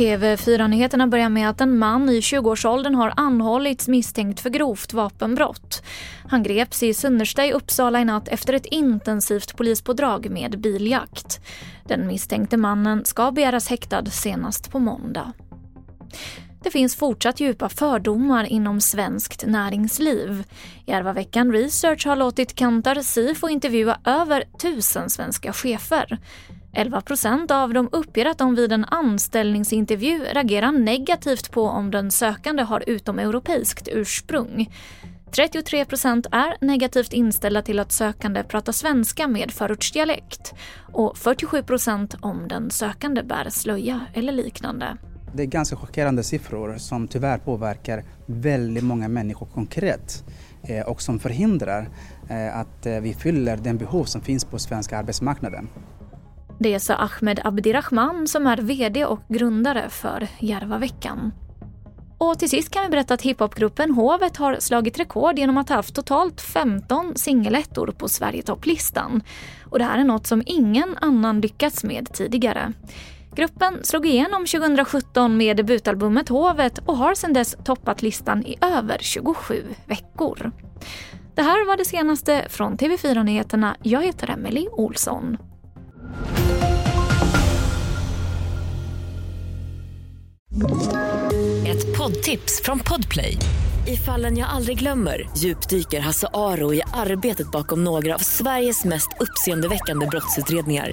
TV4-nyheterna börjar med att en man i 20-årsåldern har anhållits misstänkt för grovt vapenbrott. Han greps i Sunnersta i Uppsala i natt efter ett intensivt polispådrag med biljakt. Den misstänkte mannen ska begäras häktad senast på måndag. Det finns fortsatt djupa fördomar inom svenskt näringsliv. Järvaveckan Research har låtit Kantar Sifo intervjua över tusen svenska chefer. 11 procent av dem uppger att de vid en anställningsintervju reagerar negativt på om den sökande har utomeuropeiskt ursprung. 33 procent är negativt inställda till att sökande pratar svenska med förortsdialekt och 47 procent om den sökande bär slöja eller liknande. Det är ganska chockerande siffror som tyvärr påverkar väldigt många människor konkret eh, och som förhindrar eh, att eh, vi fyller den behov som finns på svenska arbetsmarknaden. Det sa Ahmed Abdirahman som är VD och grundare för Järvaveckan. Och till sist kan vi berätta att hiphopgruppen Hovet har slagit rekord genom att ha haft totalt 15 singelettor på Sverigetopplistan. Och det här är något som ingen annan lyckats med tidigare. Gruppen slog igenom 2017 med debutalbumet Hovet och har sedan dess toppat listan i över 27 veckor. Det här var det senaste från TV4 Nyheterna. Jag heter Emily Olsson. Ett poddtips från Podplay. I fallen jag aldrig glömmer djupdyker Hasse Aro i arbetet bakom några av Sveriges mest uppseendeväckande brottsutredningar